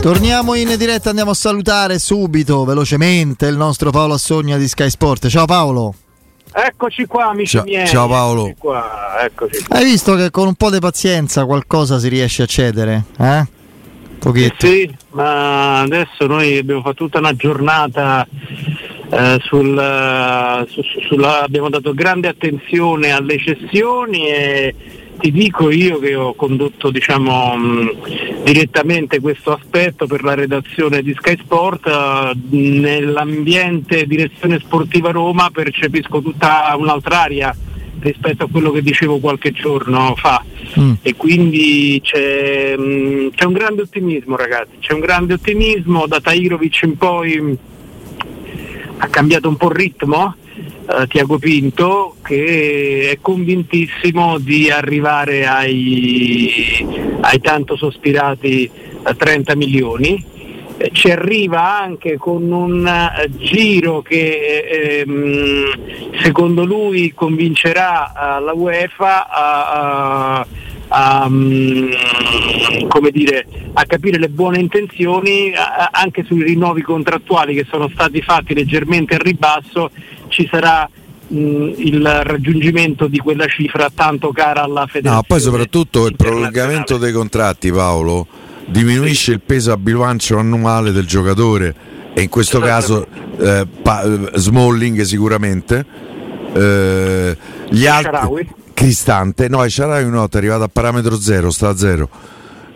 Torniamo in diretta, andiamo a salutare subito, velocemente, il nostro Paolo Assogna di Sky Sport. Ciao Paolo. Eccoci qua, amici ciao, miei. Ciao Paolo. Qua, eccoci qua. Hai visto che con un po' di pazienza qualcosa si riesce a cedere? Eh? Pochetto. Sì, ma adesso noi abbiamo fatto tutta una giornata eh, sul, su, sulla, abbiamo dato grande attenzione alle cessioni e ti dico io che ho condotto diciamo, mh, direttamente questo aspetto per la redazione di Sky Sport, uh, nell'ambiente direzione sportiva Roma percepisco tutta un'altra aria rispetto a quello che dicevo qualche giorno fa mm. e quindi c'è, mh, c'è, un grande ottimismo ragazzi, c'è un grande ottimismo, da Tairovic in poi ha cambiato un po' il ritmo eh, Tiago Pinto che è convintissimo di arrivare ai, ai tanto sospirati 30 milioni. Eh, ci arriva anche con un uh, giro che ehm, secondo lui convincerà la UEFA a, a a, um, dire, a, capire le buone intenzioni a, anche sui rinnovi contrattuali che sono stati fatti leggermente al ribasso ci sarà mh, il raggiungimento di quella cifra tanto cara alla federazione. No, poi soprattutto il prolungamento dei contratti, Paolo, diminuisce il peso a bilancio annuale del giocatore e in questo caso eh, pa- Smalling sicuramente. Eh, gli altri Cristante, no, il Sharawi no, è arrivato a parametro zero, sta a zero.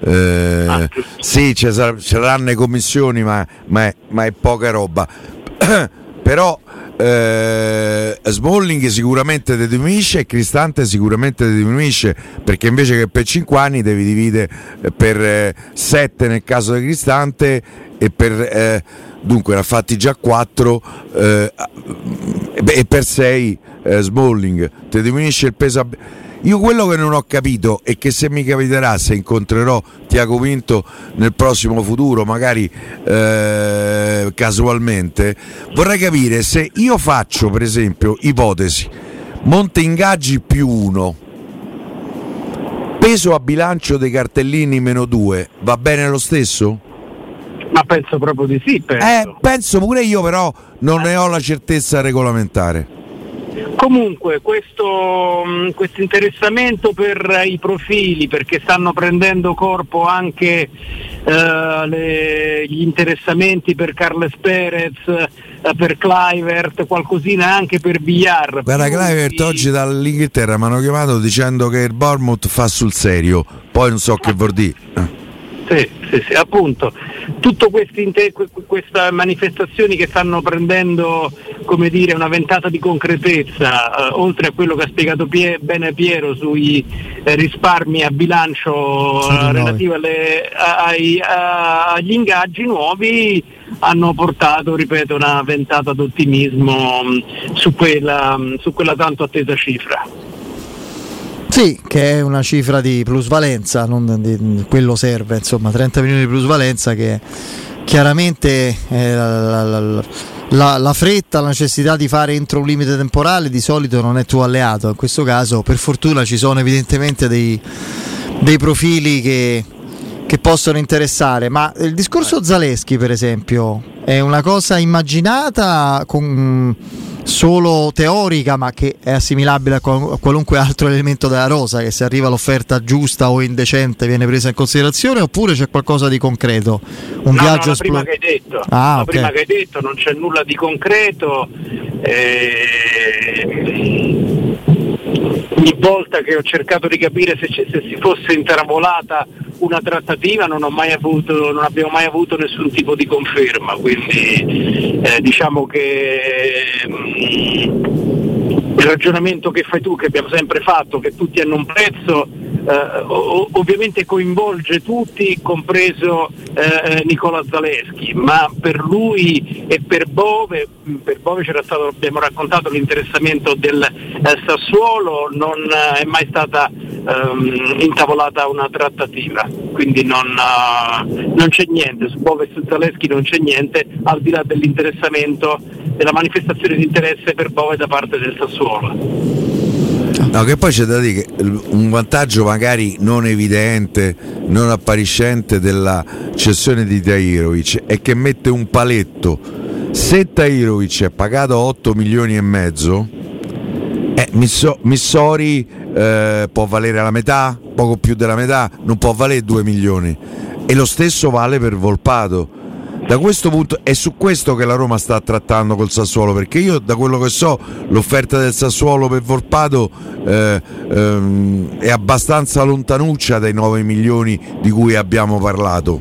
Eh, ah, sì, ci saranno le commissioni, ma, ma, è, ma è poca roba. Però eh, Smalling sicuramente ti diminuisce e Cristante sicuramente ti diminuisce perché invece che per 5 anni devi dividere per 7 eh, nel caso di Cristante e per eh, dunque ha fatti già 4 eh, e per 6 eh, Smalling ti diminuisce il peso io quello che non ho capito è che se mi capiterà, se incontrerò Tiago Vinto nel prossimo futuro, magari eh, casualmente, vorrei capire se io faccio, per esempio, ipotesi, monte ingaggi più uno, peso a bilancio dei cartellini meno due, va bene lo stesso? Ma penso proprio di sì. Penso, eh, penso pure io, però non ne ho la certezza regolamentare. Comunque questo mm, interessamento per i profili, perché stanno prendendo corpo anche eh, le, gli interessamenti per Carles Perez, eh, per Clivert, qualcosina anche per Villar. Guarda, Clivert oggi dall'Inghilterra mi hanno chiamato dicendo che il Bournemouth fa sul serio, poi non so che vuol dire. Sì, sì, sì, appunto. Tutte queste manifestazioni che stanno prendendo come dire, una ventata di concretezza, eh, oltre a quello che ha spiegato Pie- bene Piero sui eh, risparmi a bilancio eh, relativi agli ingaggi nuovi, hanno portato, ripeto, una ventata d'ottimismo mh, mm, su, quella, mh, mm, su quella tanto attesa cifra. Sì, che è una cifra di plusvalenza, di, quello serve, insomma, 30 milioni di plusvalenza che chiaramente eh, la, la, la, la, fretta, la necessità di fare entro un limite temporale di solito non è tuo alleato, in questo caso per fortuna ci sono evidentemente dei, dei profili che, che possono interessare, ma il discorso Zaleschi per esempio è una cosa immaginata con solo teorica ma che è assimilabile a, qualunque altro elemento della rosa che se arriva l'offerta giusta o indecente viene presa in considerazione oppure c'è qualcosa di concreto un no, viaggio no, esplo- prima che hai detto ah, okay. prima che hai detto non c'è nulla di concreto eh, ogni volta che ho cercato di capire se, se si fosse intravolata una trattativa non, avuto, non, abbiamo mai avuto nessun tipo di conferma, quindi eh, diciamo che mm, il ragionamento che fai tu, che abbiamo sempre fatto, che tutti hanno un prezzo, eh, ovviamente coinvolge tutti, compreso eh, Nicola Zaleschi, ma per lui e per Bove, per Bove stato, abbiamo raccontato l'interessamento del eh, Sassuolo, non è mai stata ehm, intavolata una trattativa, quindi non, uh, non c'è niente, su Bove e su Zaleschi non c'è niente, al di là dell'interessamento, della manifestazione di interesse per Bove da parte del Sassuolo. No, che poi c'è da dire che un vantaggio magari non evidente, non appariscente della cessione di Tairovic è che mette un paletto. Se Tairovic è pagato 8 milioni e mezzo, eh, Missori eh, può valere la metà, poco più della metà, non può valere 2 milioni. E lo stesso vale per Volpato da questo punto è su questo che la Roma sta trattando col Sassuolo perché io da quello che so l'offerta del Sassuolo per Volpato eh, ehm, è abbastanza lontanuccia dai 9 milioni di cui abbiamo parlato.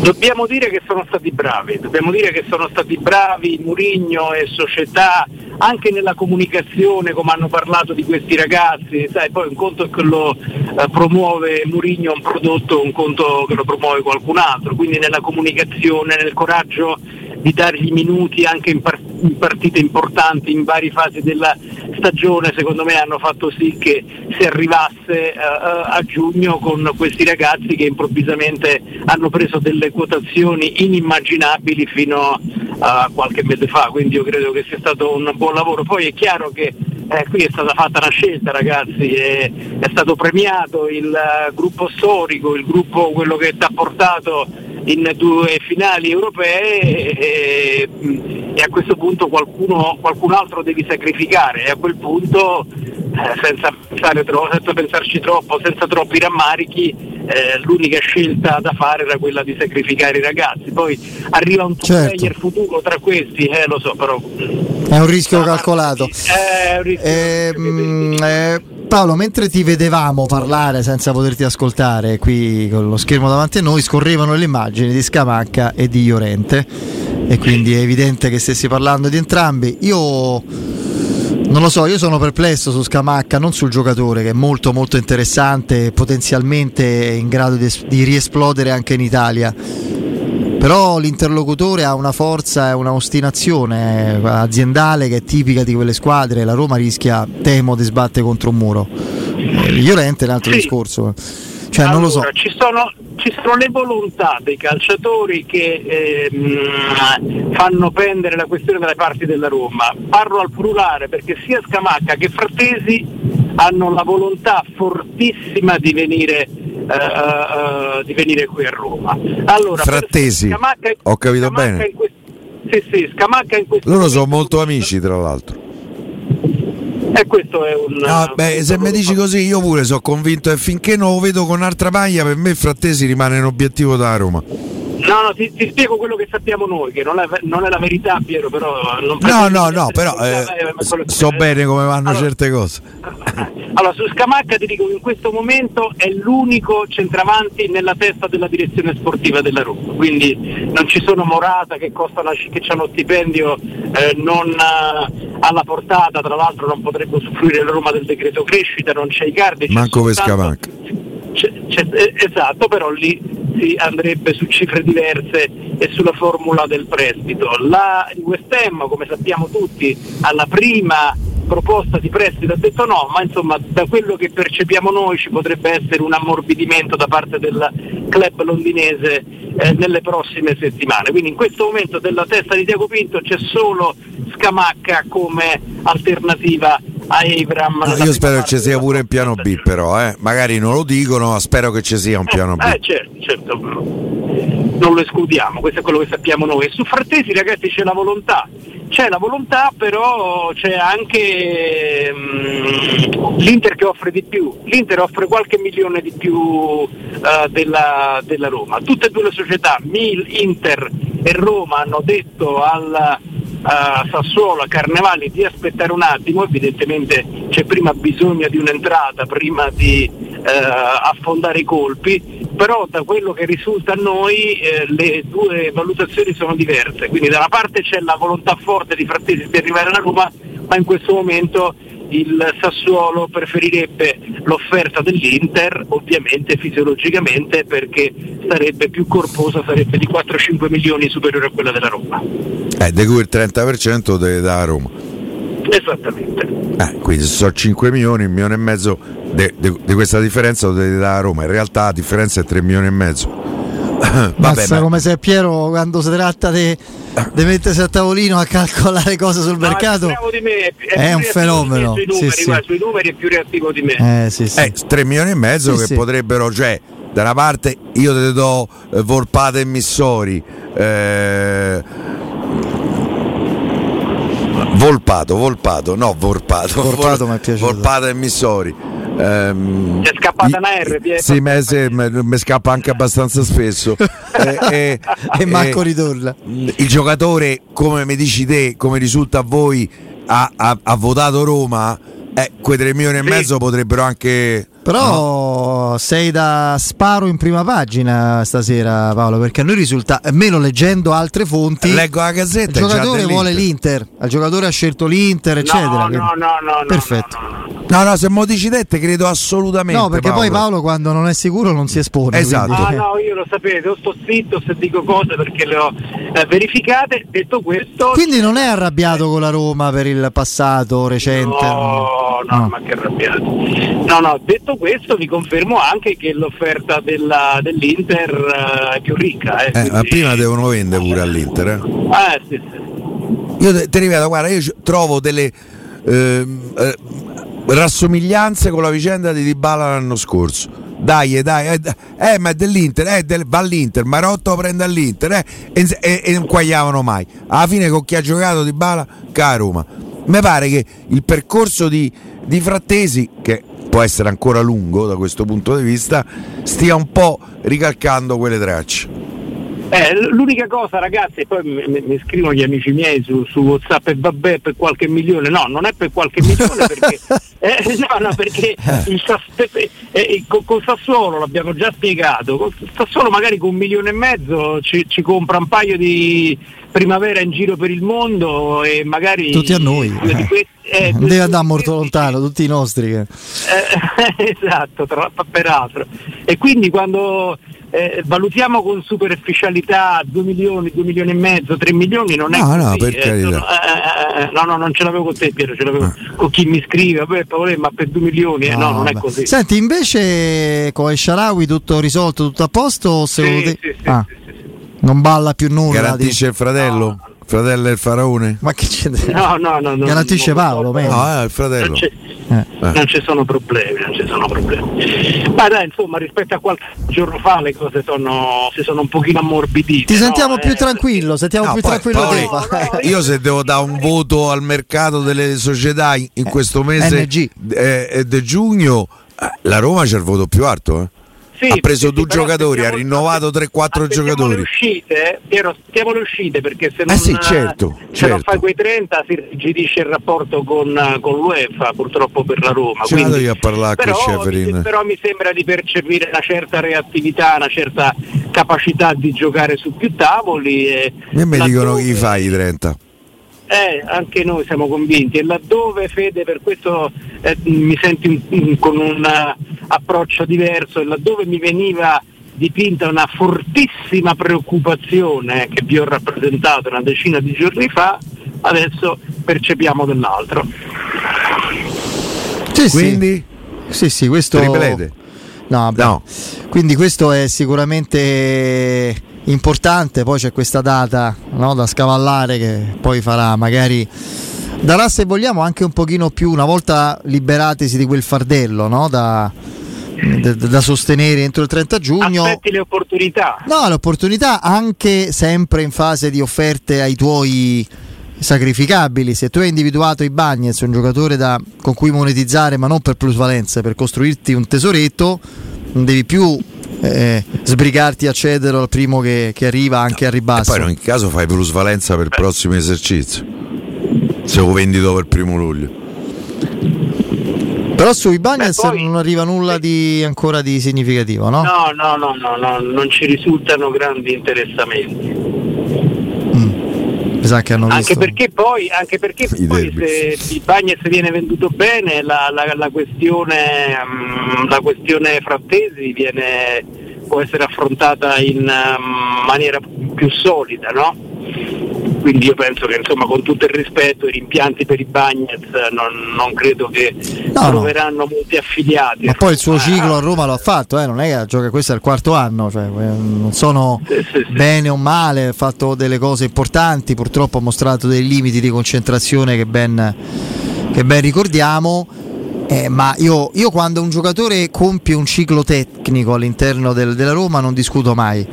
Dobbiamo dire che sono stati bravi, dobbiamo dire che sono stati bravi Murigno e società anche nella comunicazione come hanno parlato di questi ragazzi, sai, poi un conto che lo eh, promuove Murigno un prodotto, un conto che lo promuove qualcun altro, quindi nella comunicazione, nel coraggio di dargli minuti anche in, par- in, partite importanti in varie fasi della stagione secondo me hanno fatto sì che si arrivasse uh, a giugno con questi ragazzi che improvvisamente hanno preso delle quotazioni inimmaginabili fino a qualche mese fa, quindi io credo che sia stato un buon lavoro. Poi è chiaro che eh, qui è stata fatta una scelta ragazzi, è, è stato premiato il uh, gruppo storico, il gruppo quello che ti ha portato in due finali europee e, e a questo punto qualcuno, qualcun altro devi sacrificare e a quel punto eh, senza, troppo, senza, pensarci troppo, senza troppi rammarichi, eh, l'unica scelta da fare era quella di sacrificare i ragazzi. Poi arriva un certo. player futuro tra questi, eh, lo so, però. È un rischio ah, calcolato. È un rischio ehm, eh, Paolo, mentre ti vedevamo parlare senza poterti ascoltare qui con lo schermo davanti a noi, scorrevano le immagini di Scamacca e di Iorente e quindi è evidente che stessi parlando di entrambi. Io non lo so, io sono perplesso su Scamacca, non sul giocatore che è molto molto interessante potenzialmente in grado di, di riesplodere anche in Italia però l'interlocutore ha una forza e una ostinazione aziendale che è tipica di quelle squadre. La Roma rischia, temo, di sbattere contro un muro. Il Llorente è un altro discorso. Cioè, allora, non lo so. Ci sono, ci sono, le volontà dei calciatori che ehm, fanno pendere la questione dalle parti della Roma. Parlo al plurale perché sia Scamacca che Frattesi hanno la volontà fortissima di venire uh, di venire qui a Roma. Allora, Frattesi, Scamacca, ho capito Scamacca bene. Questo, sì, sì, Scamacca in questo Loro sono molto amici, tra l'altro. E questo è un. No, beh, se mi dici così, io pure sono convinto e finché non lo vedo con altra maglia, per me Frattesi rimane un obiettivo da Roma. No, no, ti, ti, spiego quello che sappiamo noi, che non è, non è la verità, Piero, però... Non no, no, no, però eh, so bene come vanno allora, certe cose. Allora, su Scamacca ti dico che in questo momento è l'unico centravanti nella testa della direzione sportiva della Roma, quindi non ci sono Morata che, costano, che hanno stipendio eh, non uh, alla portata, tra l'altro non potrebbe usufruire la Roma del decreto crescita, non c'è i cardi. Manco per Scamacca. C'è, c'è, eh, esatto, però lì si andrebbe su cifre diverse e sulla formula del prestito. La, West Ham, come sappiamo tutti, alla prima proposta di prestito ha detto no, ma insomma da quello che percepiamo noi ci potrebbe essere un ammorbidimento da parte del club londinese eh, nelle prossime settimane. Quindi in questo momento della testa di Diago Pinto c'è solo Scamacca come alternativa a Abram. No, io spero che ci sia pure un piano B però, eh? magari non lo dicono, ma spero che ci sia un piano B. Eh, certo, certo, non lo escludiamo, questo è quello che sappiamo noi. E su Frattesi ragazzi c'è la volontà, c'è la volontà però c'è anche um, l'Inter che offre di più, l'Inter offre qualche milione di più uh, della, della, Roma. Tutte e due le società, Mil, Inter e Roma hanno detto al a Sassuolo, a Carnevali di aspettare un attimo, evidentemente c'è prima bisogno di un'entrata prima di eh, affondare i colpi, però da quello che risulta a noi eh, le due valutazioni sono diverse, quindi da una parte c'è la volontà forte di Frattesi di arrivare alla Roma, ma in questo momento il Sassuolo preferirebbe l'offerta dell'Inter, ovviamente fisiologicamente perché sarebbe più corposa, sarebbe di 4-5 milioni superiore a quella della Roma. Eh, di cui il 30% deve da Roma. Esattamente. Eh, quindi se sono 5 milioni, un milione e mezzo di questa differenza lo deve da Roma. In realtà la differenza è 3 milioni e mezzo. Mazza, come se Piero quando si tratta di mettersi a tavolino a calcolare cose sul No, mercato è, me, è, è un fenomeno. di me Sui Sì, numeri, sì. guarda, sui numeri è più reattivo di me. Eh, sì, sì. Eh, 3 milioni e mezzo Sì, che sì. potrebbero, cioè, da una parte io te do eh, Volpata e Missori. eh, Volpato, Volpato, no, Volpato. Volpato mi è piaciuto. Volpato e Missori. Ehm, Ti è scappata i- una R, è Sì, me- sì, me- mi scappa anche abbastanza spesso. Eh, eh, e manco eh, ritorna. il giocatore, come mi dici te, come risulta a voi, ha, ha- ha votato Roma, eh, quei 3 milioni e Sì. mezzo potrebbero anche... Però sei da sparo in prima pagina stasera Paolo perché a noi risulta, almeno leggendo altre fonti, Leggo la il gazzetta. già giocatore vuole l'Inter, il giocatore ha scelto l'Inter eccetera. No, no, no, no, no, Perfetto. no, no, no. No, no, se mo dici te, te credo assolutamente. No, perché poi Paolo quando non è sicuro non si espone. Esatto. quindi- Ah no, io lo sapete, o sto zitto se dico cose perché le ho eh, verificate. Detto questo, Quindi non è arrabbiato con la Roma per il passato recente? No, no, No. ma che arrabbiato. No, no, detto questo vi confermo anche che l'offerta della- dell'Inter eh, è più ricca. Eh, Eh, ma prima devono vendere pure all'Inter. eh. Eh, sì, sì. Io te, te ripeto, guarda, io trovo delle ehm, eh, rassomiglianze con la vicenda di Dybala l'anno scorso. Dai, eh, dai, eh, eh, ma è dell'Inter, eh, del- va all'Inter, Marotto lo prende all'Inter, eh, e, e- e non quagliavano mai. Alla fine con chi ha giocato Dybala, cara Roma. Mi pare che il percorso di, di Frattesi, che può essere ancora lungo da questo punto di vista, stia un po' ricalcando quelle tracce. Eh, l'unica cosa ragazzi, poi mi, mi- scrivono gli amici miei su, su Whatsapp e vabbè per qualche milione, no, non è per qualche milione perché, eh, no, no, perché Sass- eh, eh, con, con Sassuolo l'abbiamo già spiegato, con Sassuolo magari con un milione e mezzo ci, ci compra un paio di primavera in giro per il mondo e magari Tutti a noi. di questi- eh, non due- deve andare molto questi- lontano, tutti i nostri. eh, esatto, tra, peraltro. E quindi quando eh, valutiamo con superficialità 2 milioni, 2 milioni e mezzo, 3 milioni, non è No, no, così, per eh, carità. sono- eh, eh, eh, no, no, non ce l'avevo con te Piero, ce l'avevo Ah. con chi mi scrive, vabbè, Paolo, ma per 2 milioni, eh, no, non è vabbè. così. Senti, invece con Sharawi tutto risolto, tutto a posto? O Sì, secondo te- sì, sì, Ah, sì, sì, sì. Non balla più nulla? Garantisce il fratello? Fratello il faraone? Ma che c'è? No, no, no, no, Garantisce non- Paolo, meglio. No, è il fratello. Non, Eh. non ci sono problemi, non ci sono problemi. Ma dai, insomma, rispetto a qualche giorno fa le cose sono, si sono un pochino ammorbidite. Ti sentiamo no? più Eh, tranquillo, sentiamo No, più poi- tranquillo poi- no, Io se devo dare un voto al mercato delle società in, in questo mese NG. eh, di giugno, eh, la Roma c'è il voto più alto. eh. Sì, ha preso sì, due giocatori, ha rinnovato 3-4 aspettiamo giocatori. Le uscite, Piero, aspettiamo le uscite perché se non, Eh sì, certo, se non certo. fai quei 30 si rigidisce il rapporto con, con l'UEFA purtroppo per la Roma. Ci quindi- vado io a parlare con però, Schäferin. però mi sembra di percepire una certa reattività, una certa capacità di giocare su più tavoli. E E mi dicono chi fai i 30. Eh, anche noi siamo convinti e laddove Fede per questo eh, mi senti un- un- con un eh, approccio diverso e laddove mi veniva dipinta una fortissima preoccupazione che vi ho rappresentato una decina di giorni fa, adesso percepiamo dell'altro. Sì, sì. Quindi Sì, sì, questo. triplete. No, vabbè. No. Quindi questo è sicuramente importante, poi c'è questa data no, da scavallare che poi farà magari darà se vogliamo anche un pochino più una volta liberatisi di quel fardello no, da, da- da sostenere entro il 30 giugno. Aspetti le opportunità. No, l'opportunità anche sempre in fase di offerte ai tuoi sacrificabili. Se tu hai individuato i Bagnets, un giocatore da- con cui monetizzare, ma non per plusvalenza, per costruirti un tesoretto, non devi più eh, sbrigarti a cedere al primo che, che arriva anche a E ribasso. poi in ogni caso fai plusvalenza per il prossimo esercizio. Se lo vendi dopo il primo luglio. Però sui Bagnets Beh, poi- non arriva nulla di, ancora di significativo, no? No, no, no, no, no, non ci risultano grandi interessamenti. Sa che hanno Anche visto. perché poi, anche perché poi se il Bagnets viene venduto bene, la, la- la questione, mm, la questione frattesi viene, può essere affrontata in mm, maniera più solida, no? Quindi io penso che insomma con tutto il rispetto i rimpianti per i Bagnets non, non credo che No, troveranno molti affiliati. Ma poi il suo ciclo a Roma lo ha fatto, eh, non è che gioca, questo è il quarto anno, cioè, eh, non sono Sì, sì, sì. bene o male, ha fatto delle cose importanti, purtroppo ha mostrato dei limiti di concentrazione che ben, che ben ricordiamo. eh, ma io, io quando un giocatore compie un ciclo tecnico all'interno del- della Roma non discuto mai.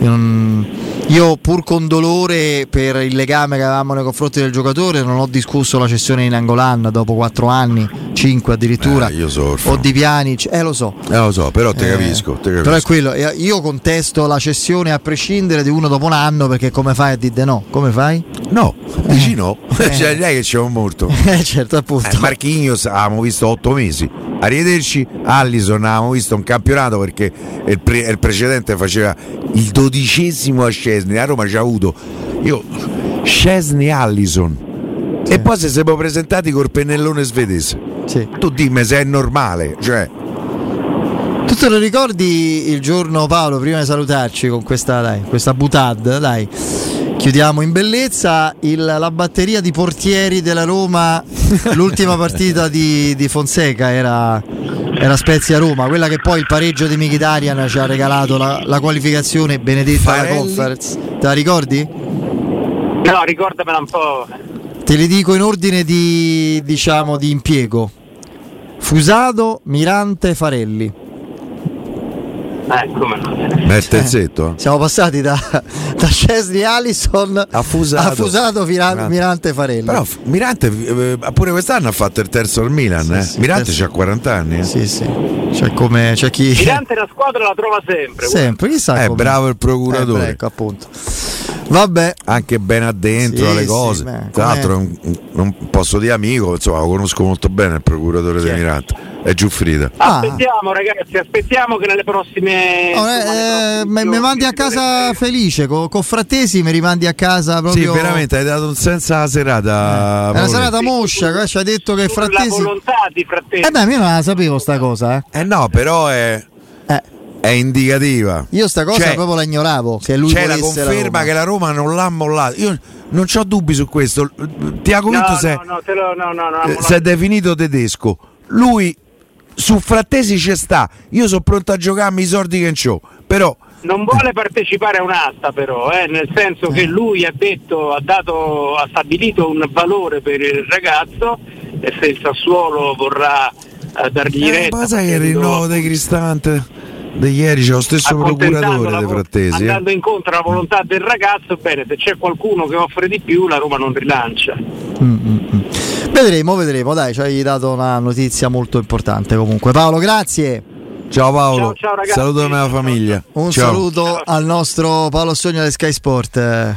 Non- io pur con dolore per il legame che avevamo nei confronti del giocatore non ho discusso la cessione in Angolan dopo 4 anni, 5 addirittura. Eh, o di Pjanic, eh lo so. Eh, lo so, però te Eh, capisco. Te Però è capisco. quello, eh, io contesto la cessione a prescindere di uno dopo un anno perché come fai a dire no? Come fai? No, dici no. Eh. cioè, è che c'è un morto. Eh certo appunto. Eh, Marquinhos avevamo visto otto mesi. Arrivederci, Allison avevamo visto un campionato perché il, pre- il precedente faceva il dodicesimo a Scesni. A Roma ci ha avuto io Scesni Allison. Sì. E poi se siamo presentati col pennellone svedese. Sì. Tu dimmi se è normale. Cioè, Tu te lo ricordi il giorno Paolo prima di salutarci con questa, dai, questa butad, dai. Chiudiamo in bellezza il- la batteria di portieri della Roma. L'ultima partita di, di Fonseca era, era Spezia Roma, quella che poi il pareggio di Mkhitaryan ci ha regalato la, la qualificazione benedetta alla conference. Te la ricordi? No, ricordamela un po'. Te li dico in ordine di, diciamo, di impiego. Fusato, Mirante, Farelli. Eh, come no. mette il zetto. Siamo passati da, da Cesni Allison A Fusato. a Fusato Mirante. Mirante Farelli. Però Mirante eh, pure quest'anno ha fatto il terzo al Milan. Sì, eh. sì, Mirante terzo. ha 40 anni. eh. Sì, sì. C'è, come, c'è chi. Mirante la squadra la trova sempre. Sempre, chissà È bravo il procuratore. Eh, ecco, appunto. Vabbè, anche ben addentro Sì, alle sì, cose. beh, Tra l'altro, non, non posso dire amico, insomma, lo conosco molto bene il procuratore di è? Mirante. È Giuffrida. Ah. Aspettiamo ragazzi, aspettiamo che nelle prossime... Oh, eh, eh, mi mandi a casa felice, con, con Frattesi mi rimandi a casa Sì, proprio. veramente hai dato un senso alla serata. È una serata moscia, ci ha detto che Frattesi. volontà di Frattesi. Eh beh, io non la sapevo sta cosa, eh. Eh no, però è, Eh, è indicativa. io sta cosa Cioè, proprio la ignoravo. Che lui C'è la conferma Roma. che la Roma non l'ha mollato. Io non ho dubbi su questo. Ti ha no, convinto se, no, no, te lo, no, no, no, eh, no, se è definito tedesco. Lui su Frattesi ci sta. Io sono pronto a giocarmi i soldi che c'ho. Però non vuole partecipare a un'asta però, eh, nel senso che lui ha detto, ha, dato, ha stabilito un valore per il ragazzo e se il Sassuolo vorrà eh, dargli eh, retta ma sai che rinnovo dei Cristante di ieri c'è lo stesso procuratore la dei Frattesi. eh. andando incontro alla volontà del ragazzo, bene, se c'è qualcuno che offre di più la Roma non rilancia. Mm, mm, mm. Vedremo, vedremo. Dai, ci hai dato una notizia molto importante comunque. Paolo, grazie. Ciao Paolo, Ciao, ciao, ragazzi. saluto la mia Ciao, famiglia. Un Ciao. saluto al nostro Paolo Sogno di Sky Sport.